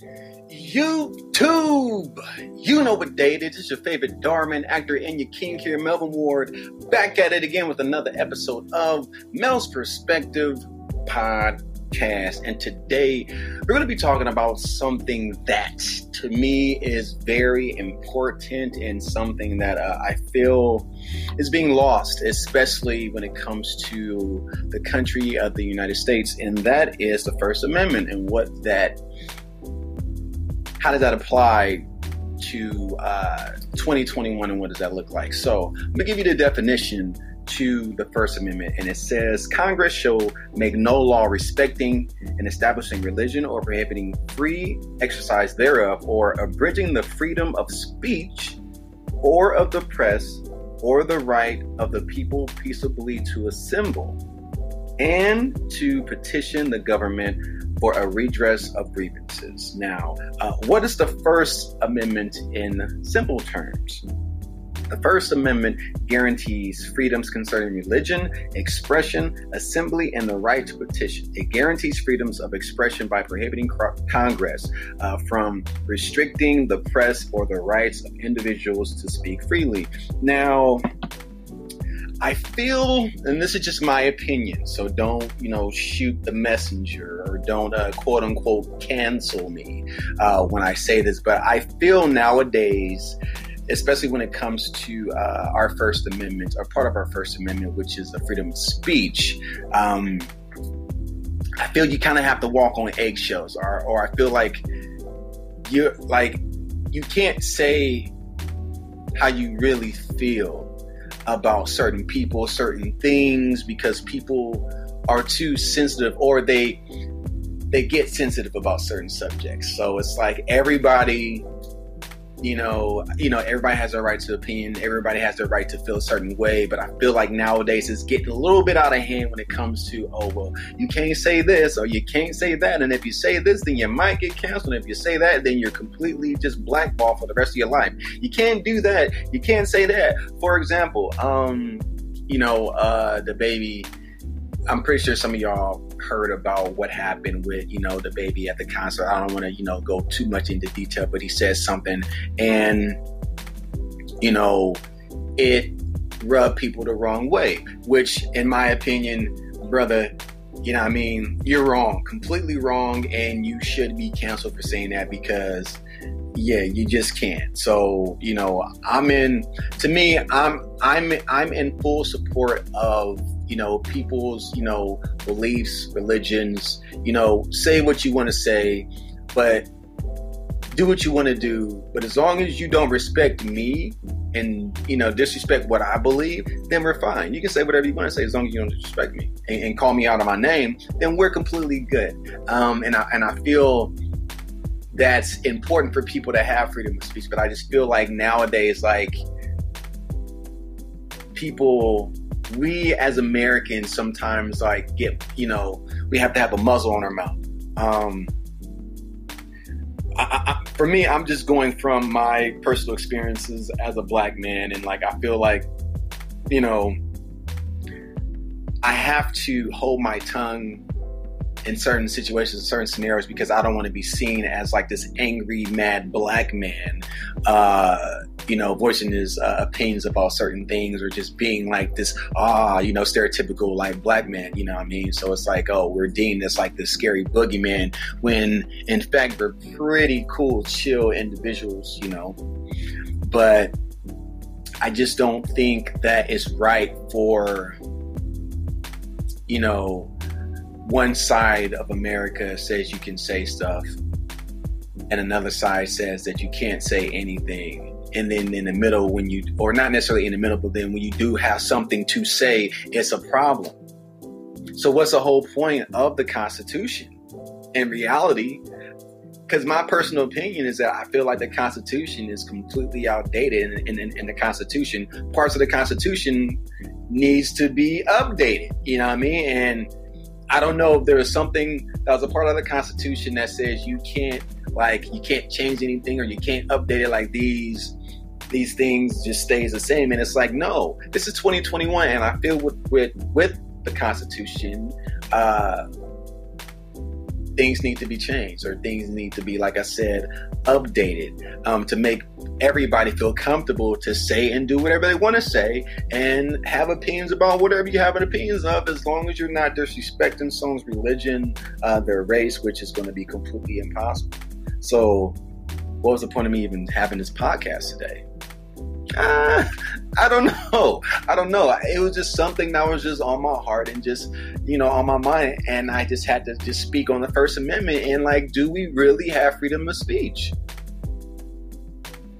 YouTube! You know what day it is. It's your favorite Darman actor and your king here, Melvin Ward, back at it again with another episode of Mel's Perspective Podcast. And today we're going to be talking about something that to me is very important and something that uh, I feel is being lost, especially when it comes to the country of the United States, and that is the First Amendment and what that how does that apply to uh, 2021 and what does that look like? So I'm gonna give you the definition to the First Amendment, and it says Congress shall make no law respecting and establishing religion or prohibiting free exercise thereof or abridging the freedom of speech or of the press or the right of the people peaceably to assemble and to petition the government for a redress of grievances. Now, uh, what is the First Amendment in simple terms? The First Amendment guarantees freedoms concerning religion, expression, assembly, and the right to petition. It guarantees freedoms of expression by prohibiting Congress uh, from restricting the press or the rights of individuals to speak freely. Now, I feel, and this is just my opinion, so don't, you know, shoot the messenger or don't, uh, quote unquote, cancel me uh, when I say this, but I feel nowadays, especially when it comes to uh, our First Amendment, or part of our First Amendment, which is the freedom of speech, um, I feel you kind of have to walk on eggshells, or, or I feel like you're like, you can't say how you really feel about certain people, certain things because people are too sensitive or they they get sensitive about certain subjects. So it's like everybody you know, you know, everybody has their right to opinion. Everybody has their right to feel a certain way. But I feel like nowadays it's getting a little bit out of hand when it comes to, oh well, you can't say this or you can't say that, and if you say this, then you might get canceled. And if you say that, then you're completely just blackballed for the rest of your life. You can't do that. You can't say that. For example, um, you know, uh, DaBaby. I'm pretty sure some of y'all heard about what happened with, you know, DaBaby at the concert. I don't want to, you know, go too much into detail, but he says something and, you know, it rubbed people the wrong way, which, in my opinion, brother, you know I mean? You're wrong, completely wrong, and you should be canceled for saying that because yeah, you just can't. So, you know, I'm in to me, I'm I'm I'm in full support of you know, people's, you know, beliefs, religions, you know, say what you want to say, but do what you want to do. But as long as you don't respect me and, you know, disrespect what I believe, then we're fine. You can say whatever you want to say as long as you don't disrespect me and, and call me out of my name, then we're completely good. Um, and I, and I feel that's important for people to have freedom of speech. But I just feel like nowadays, like people we as Americans sometimes like get, you know, we have to have a muzzle on our mouth. Um, I, I, for me, I'm just going from my personal experiences as a black man, and like I feel like, you know, I have to hold my tongue in certain situations, certain scenarios, because I don't want to be seen as like this angry, mad black man, uh, you know, voicing his uh, opinions about certain things or just being like this, ah, you know, stereotypical like black man, you know what I mean? So it's like, oh, we're deemed as like this scary boogeyman when in fact we're pretty cool, chill individuals, you know. But I just don't think that it's right for, you know, one side of America says you can say stuff, and another side says that you can't say anything. And then in the middle, when you, or not necessarily in the middle, but then when you do have something to say, it's a problem. So, what's the whole point of the Constitution? In reality, because my personal opinion is that I feel like the Constitution is completely outdated, and in, the Constitution, parts of the Constitution needs to be updated. You know what I mean? And I don't know if there is something that was a part of the Constitution that says you can't like you can't change anything or you can't update it like these these things just stays the same and it's like no this is 2021 and i feel with with with the constitution uh things need to be changed or things need to be, like I said, updated um, to make everybody feel comfortable to say and do whatever they want to say and have opinions about whatever you have an opinions of, as long as you're not disrespecting someone's religion, uh, their race, which is going to be completely impossible. So, what was the point of me even having this podcast today? Uh, I don't know. I don't know. It was just something that was just on my heart and just, you know, on my mind. And I just had to just speak on the First Amendment and like, do we really have freedom of speech?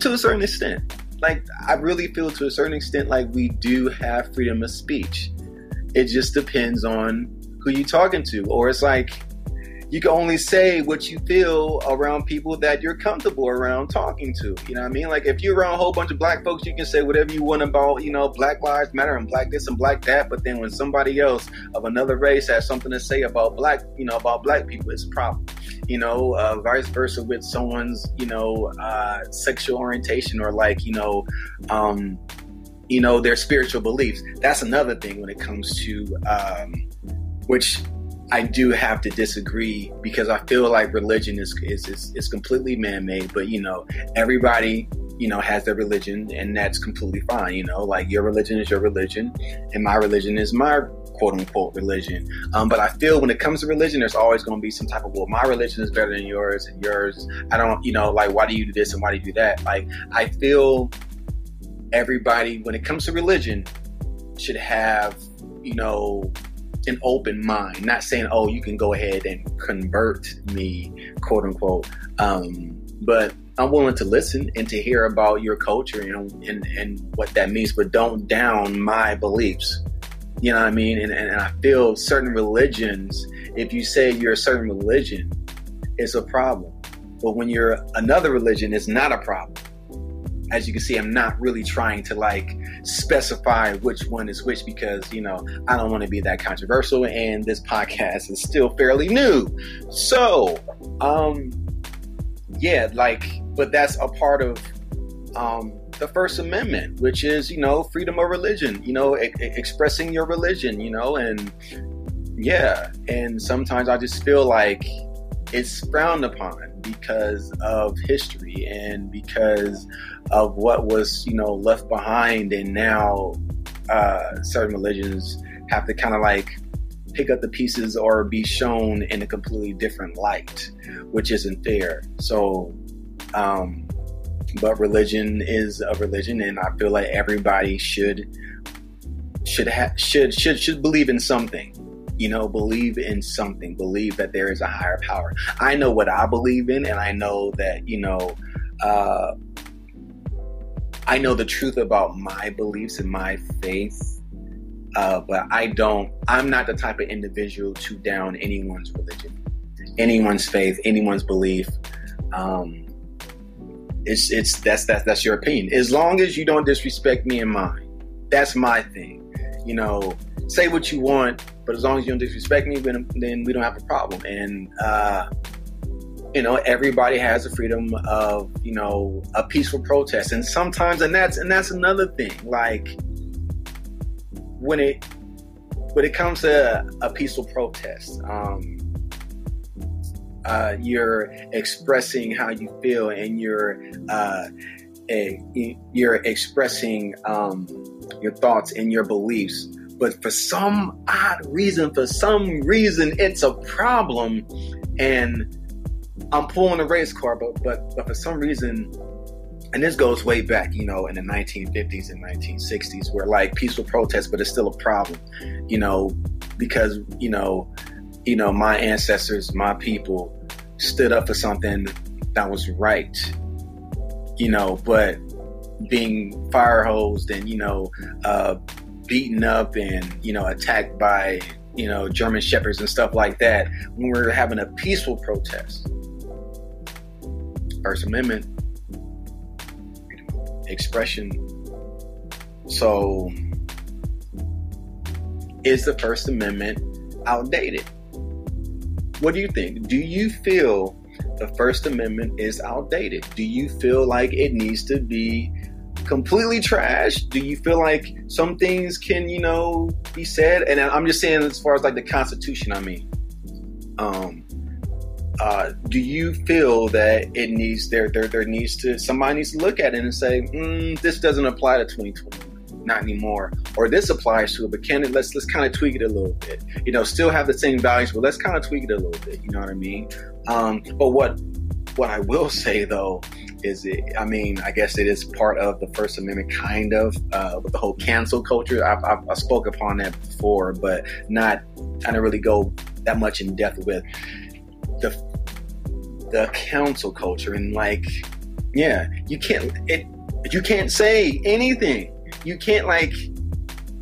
To a certain extent. Like, I really feel to a certain extent like we do have freedom of speech. It just depends on who you're talking to. Or it's like, you can only say what you feel around people that you're comfortable around talking to. You know what I mean? Like if you're around a whole bunch of black folks, you can say whatever you want about, you know, Black Lives Matter and black this and black that. But then when somebody else of another race has something to say about black, you know, about black people, it's a problem. You know, uh, vice versa with someone's, you know, uh, sexual orientation or like, you know, um, you know, their spiritual beliefs. That's another thing when it comes to, um, which I do have to disagree because I feel like religion is is is, is completely man made. But you know, everybody you know has their religion, and that's completely fine. You know, like your religion is your religion, and my religion is my quote unquote religion. Um, but I feel when it comes to religion, there's always going to be some type of well, my religion is better than yours, and yours. I don't, you know, like why do you do this and why do you do that? Like I feel everybody when it comes to religion should have you know an open mind, not saying, oh, you can go ahead and convert me, quote unquote. Um, but I'm willing to listen and to hear about your culture and, and, and what that means, but don't down my beliefs. You know what I mean? And, and I feel certain religions, if you say you're a certain religion, it's a problem. But when you're another religion, it's not a problem as you can see, I'm not really trying to like specify which one is which because, you know, I don't want to be that controversial and this podcast is still fairly new. So, um, yeah, like, but that's a part of, um, the First Amendment, which is, you know, freedom of religion, you know, e- expressing your religion, you know, and yeah, and sometimes I just feel like it's frowned upon because of history and because of what was you know left behind. And now uh, certain religions have to kind of like pick up the pieces or be shown in a completely different light which isn't fair. So um, but religion is a religion and i feel like everybody should should have should should should believe in something you know believe in something believe that there is a higher power i know what i believe in and i know that you know uh, I know the truth about my beliefs and my faith, uh, but I don't. I'm not the type of individual to down anyone's religion, anyone's faith, anyone's belief. Um, it's it's that's that's that's your opinion. As long as you don't disrespect me and mine, that's my thing. You know, say what you want, but as long as you don't disrespect me, then, we don't have a problem. And uh, you know everybody has the freedom of you know a peaceful protest. And sometimes and that's and that's another thing. Like when it when it comes to a peaceful protest um uh, you're expressing how you feel and you're uh, a, you're expressing um, your thoughts and your beliefs but for some odd reason for some reason it's a problem. And I'm pulling a race car, but but but for some reason, and this goes way back, you know, in the 1950s and 1960s, where like peaceful protests, but it's still a problem, you know, because you know, you know, my ancestors, my people, stood up for something that was right, you know, but being fire hosed and you know, uh, beaten up and you know, attacked by you know German shepherds and stuff like that when we're having a peaceful protest First Amendment expression. So, is the First Amendment outdated? What do you think? Do you feel the First Amendment is outdated? Do you feel like it needs to be completely trashed? Do you feel like some things can, you know, be said? And I'm just saying, as far as like the Constitution, I mean, um, uh, do you feel that it needs there there there needs to somebody needs to look at it and say mm, this doesn't apply to 2020 not anymore or this applies to it but can it let's let's kind of tweak it a little bit you know still have the same values but let's kind of tweak it a little bit you know what i mean um, but what what i will say though is it i mean i guess it is part of the first amendment kind of uh, with the whole cancel culture. I've, I've, i spoke upon that before but not kind of really go that much in depth with the the cancel culture. And like yeah you can't it you can't say anything. You can't like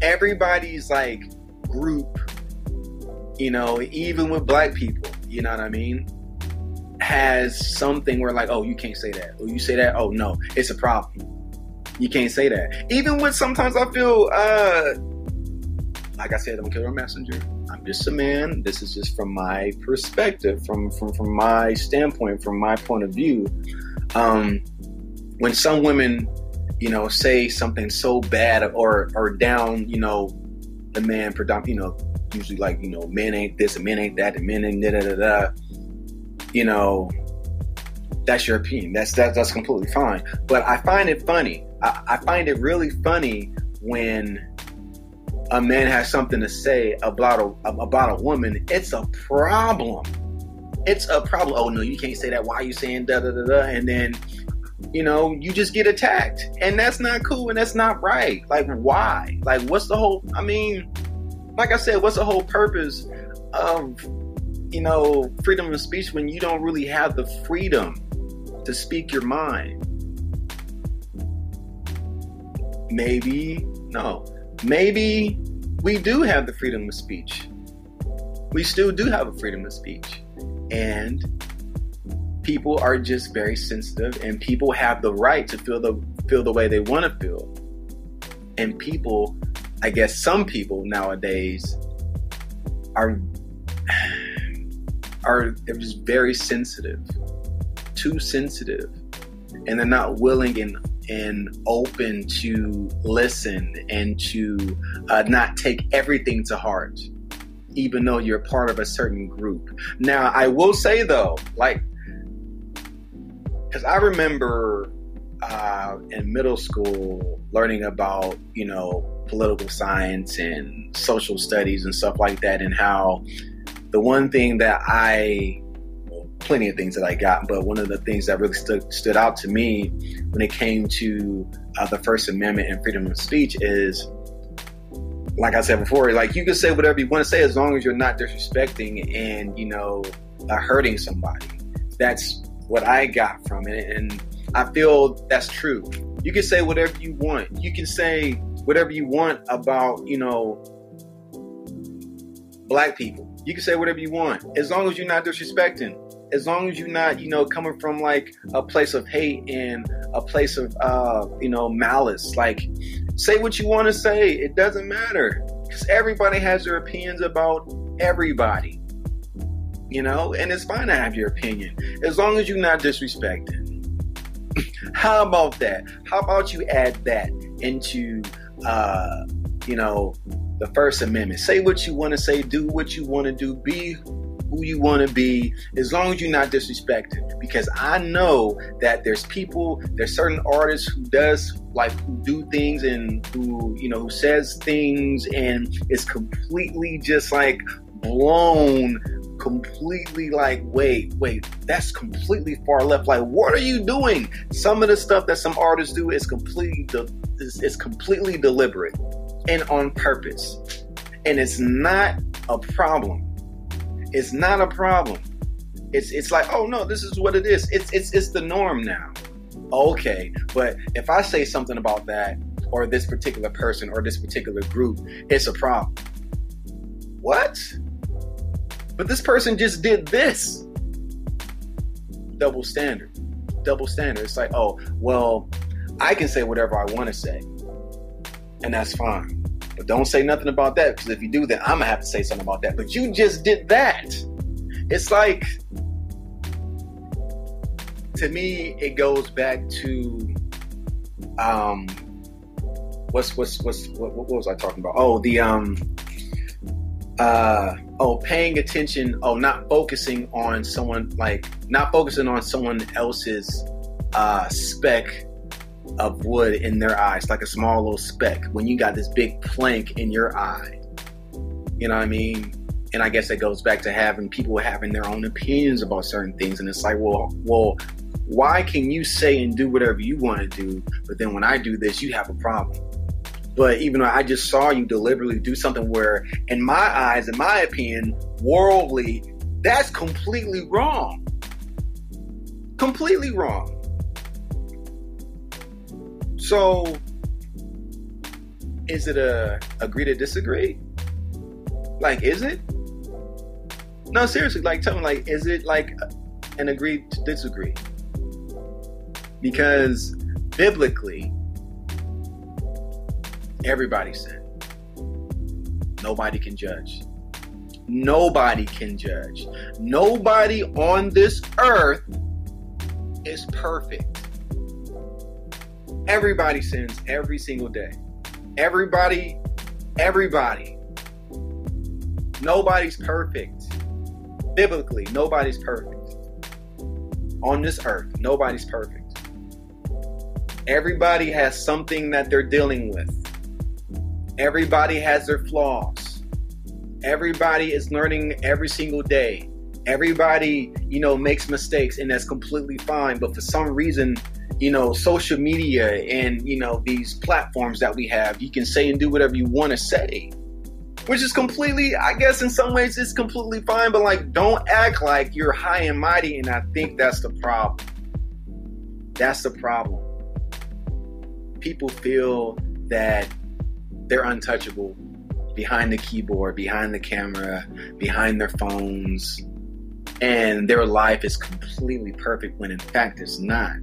everybody's like group you know even with black people. You know what i mean has something where like oh you can't say that or you say that oh no it's a problem you can't say that even when sometimes i feel uh like i said i'm a killer messenger I'm just a man. This is just from my perspective, from from from my standpoint, from my point of view. Um, when some women, you know, say something so bad or or down, you know, the man predominant, you know, usually like you know, men ain't this and men ain't that and men ain't da da da da. You know, that's your opinion. That's that, that's completely fine. But I find it funny. I, I find it really funny when a man has something to say about a about a woman, it's a problem. It's a problem. Oh no, you can't say that. Why are you saying da da da da? And then, you know, you just get attacked, and that's not cool, and that's not right. Like, why? Like, what's the whole? I mean, like I said, what's the whole purpose of you know freedom of speech when you don't really have the freedom to speak your mind? Maybe no maybe we do have the freedom of speech. We still do have a freedom of speech. And people are just very sensitive and people have the right to feel the feel the way they want to feel. And people, I guess some people nowadays are are just very sensitive. Too sensitive. And they're not willing and and open to listen and to uh, not take everything to heart, even though you're part of a certain group. Now, I will say though, like, because I remember uh, in middle school learning about, you know, political science and social studies and stuff like that, and how the one thing that I plenty of things that I got, but one of the things that really stood stood out to me when it came to uh, the First Amendment and freedom of speech is, like I said before, like you can say whatever you want to say as long as you're not disrespecting and you know uh, hurting somebody. That's what I got from it, and I feel that's true. You can say whatever you want. You can say whatever you want about you know black people. You can say whatever you want. As long as you're not disrespecting. As long as you're not, you know, coming from like a place of hate and a place of, uh, you know, malice, like say what you want to say. It doesn't matter. Because everybody has their opinions about everybody, you know, and it's fine to have your opinion. As long as you're not disrespecting. How about that? How about you add that into, uh, you know, the First Amendment? Say what you want to say, do what you want to do, be who you want to be, as long as you're not disrespected. Because I know that there's people, there's certain artists who does like who do things and who you know who says things and is completely just like blown completely like wait wait that's completely far left like what are you doing some of the stuff that some artists do is completely de- is, is completely deliberate and on purpose and it's not a problem it's not a problem. It's it's like, oh no, this is what it is. It's it's it's the norm now. Okay, but if I say something about that or this particular person or this particular group, it's a problem. What? But this person just did this. Double standard. Double standard. It's like, oh, well, I can say whatever I want to say. And that's fine. But don't say nothing about that because if you do, then I'm gonna have to say something about that. But you just did that. It's like to me, it goes back to um what's what's what's what, what was I talking about? Oh, the um uh oh, paying attention, oh, not focusing on someone like not focusing on someone else's uh, speck of wood in their eyes, like a small little speck. When you got this big plank in your eye, you know what I mean? And I guess that goes back to having people having their own opinions about certain things, and it's like, well, well, why can you say and do whatever you want to do, but then when I do this, you have a problem? But even though I just saw you deliberately do something where, in my eyes, in my opinion, worldly, that's completely wrong. Completely wrong. So, is it a agree to disagree? Like, is it? No, seriously, like, tell me, like, is it like an agree to disagree? Because biblically, everybody sinned. Nobody can judge. Nobody can judge. Nobody on this earth is perfect. Everybody sins every single day. Everybody, everybody. Nobody's perfect. Biblically, nobody's perfect. On this earth, nobody's perfect. Everybody has something that they're dealing with. Everybody has their flaws. Everybody is learning every single day. Everybody, you know, makes mistakes and that's completely fine. But for some reason, you know, social media and, you know, these platforms that we have, you can say and do whatever you want to say. Which is completely, I guess, in some ways, it's completely fine. But like, don't act like you're high and mighty. And I think that's the problem. That's the problem people feel that they're untouchable behind the keyboard, behind the camera, behind their phones, and their life is completely perfect when in fact it's not.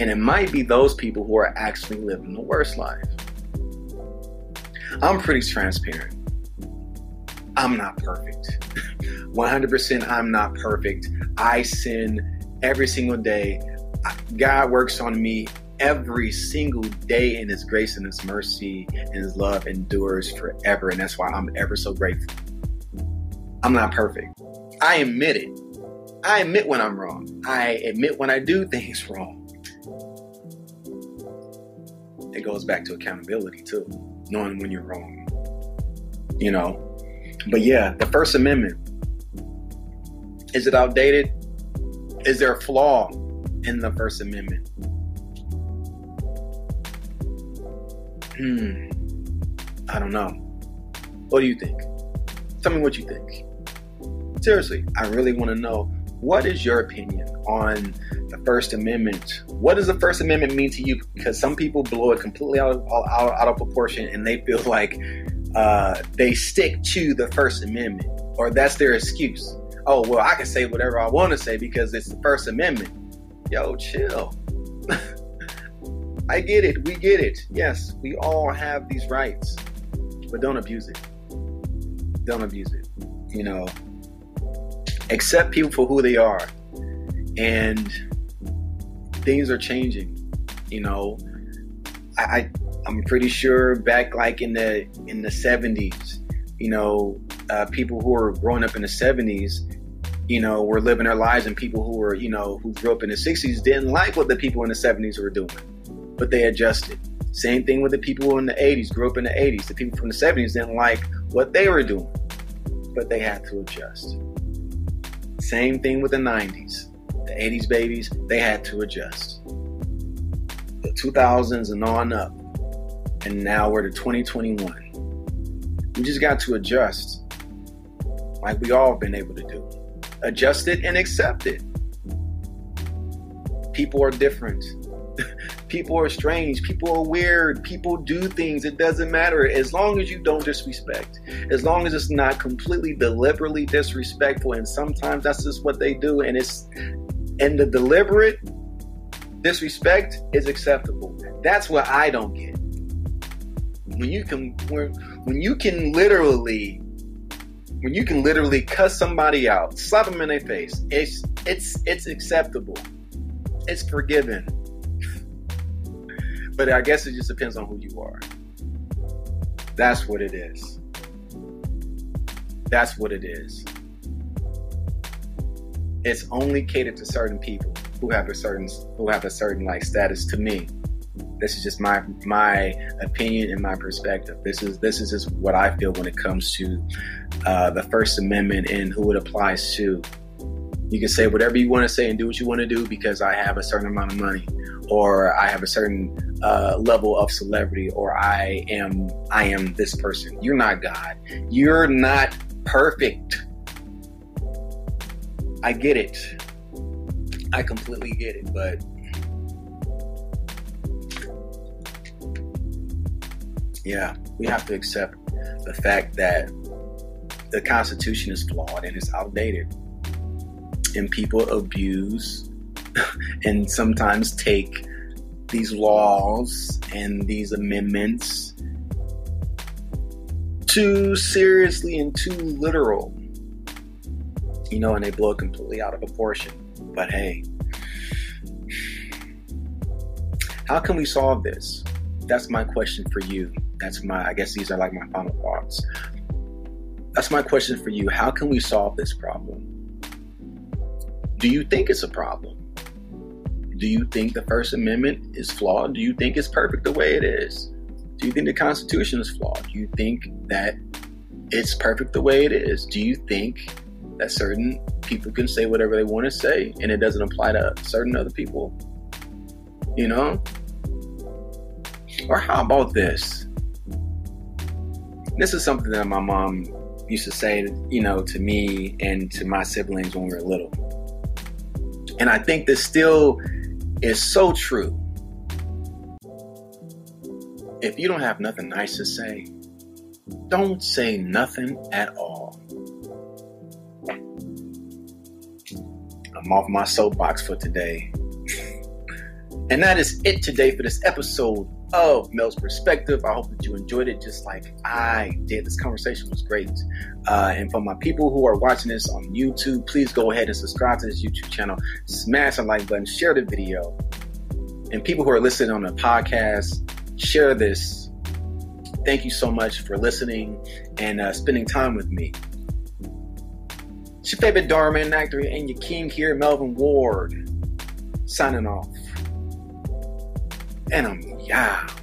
And it might be those people who are actually living the worst life. I'm pretty transparent. I'm not perfect. 100% I'm not perfect. I sin every single day. God works on me every single day in His grace and His mercy and His love endures forever. And that's why I'm ever so grateful. I'm not perfect. I admit it. I admit when I'm wrong. I admit when I do things wrong. It goes back to accountability too, knowing when you're wrong. You know? But yeah, the First Amendment is it outdated? Is there a flaw in the First Amendment. Hmm. I don't know. What do you think? Tell me what you think. Seriously, I really want to know what is your opinion on the First Amendment? What does the First Amendment mean to you? Because some people blow it completely out of, out, out of proportion and they feel like uh, they stick to the First Amendment or that's their excuse. Oh, well, I can say whatever I want to say because it's the First Amendment yo, chill. I get it. We get it. Yes, we all have these rights, but don't abuse it. Don't abuse it. You know, accept people for who they are. And things are changing. You know, I, I I'm pretty sure back like in the in the 70s, you know, uh, people who were growing up in the 70s, you know, were living their lives and people who were, you know, who grew up in the 60s didn't like what the people in the 70s were doing, but they adjusted. Same thing with the people in the 80s, grew up in the 80s. The people from the 70s didn't like what they were doing, but they had to adjust. Same thing with the 90s. The 80s babies, they had to adjust. The 2000s and on up. And now we're to 2021. We just got to adjust like we all have been able to do adjust it and accept it. People are different. People are strange. People are weird. People do things. It doesn't matter. As long as you don't disrespect, as long as it's not completely deliberately disrespectful, and sometimes that's just what they do, and it's and the deliberate disrespect is acceptable. That's what I don't get. When you can when, when you can literally when you can literally cuss somebody out, slap them in their face, it's it's it's acceptable. It's forgiven. But I guess it just depends on who you are. That's what it is. That's what it is. It's only catered to certain people who have a certain who have a certain like status to me. This is just my my opinion and my perspective. This is this is just what I feel when it comes to uh, the First Amendment and who it applies to. You can say whatever you want to say and do what you want to do because I have a certain amount of money, or I have a certain uh, level of celebrity, or I am I am this person. You're not God. You're not perfect. I get it. I completely get it, but yeah, we have to accept the fact that the Constitution is flawed and it's outdated. And people abuse and sometimes take these laws and these amendments too seriously and too literal. You know, and they blow completely out of proportion. But hey, how can we solve this? That's my question for you. That's my, I guess these are like my final thoughts. That's my question for you. How can we solve this problem? Do you think it's a problem? Do you think the First Amendment is flawed? Do you think it's perfect the way it is? Do you think the Constitution is flawed? Do you think that it's perfect the way it is? Do you think that certain people can say whatever they want to say and it doesn't apply to certain other people? You know? Or how about this? This is something that my mom used to say, you know, to me and to my siblings when we were little. And I think this still is so true. If you don't have nothing nice to say, don't say nothing at all. I'm off my soapbox for today. and that is it today for this episode of Mel's Perspective. I hope that you enjoyed it just like I did. This conversation was great. Uh, and for my people who are watching this on YouTube, please go ahead and subscribe to this YouTube channel, smash the like button, share the video. And people who are listening on the podcast, share this. Thank you so much for listening and uh, spending time with me. It's your favorite Darman actor and your king here, Melvin Ward, signing off. And I'm yeah.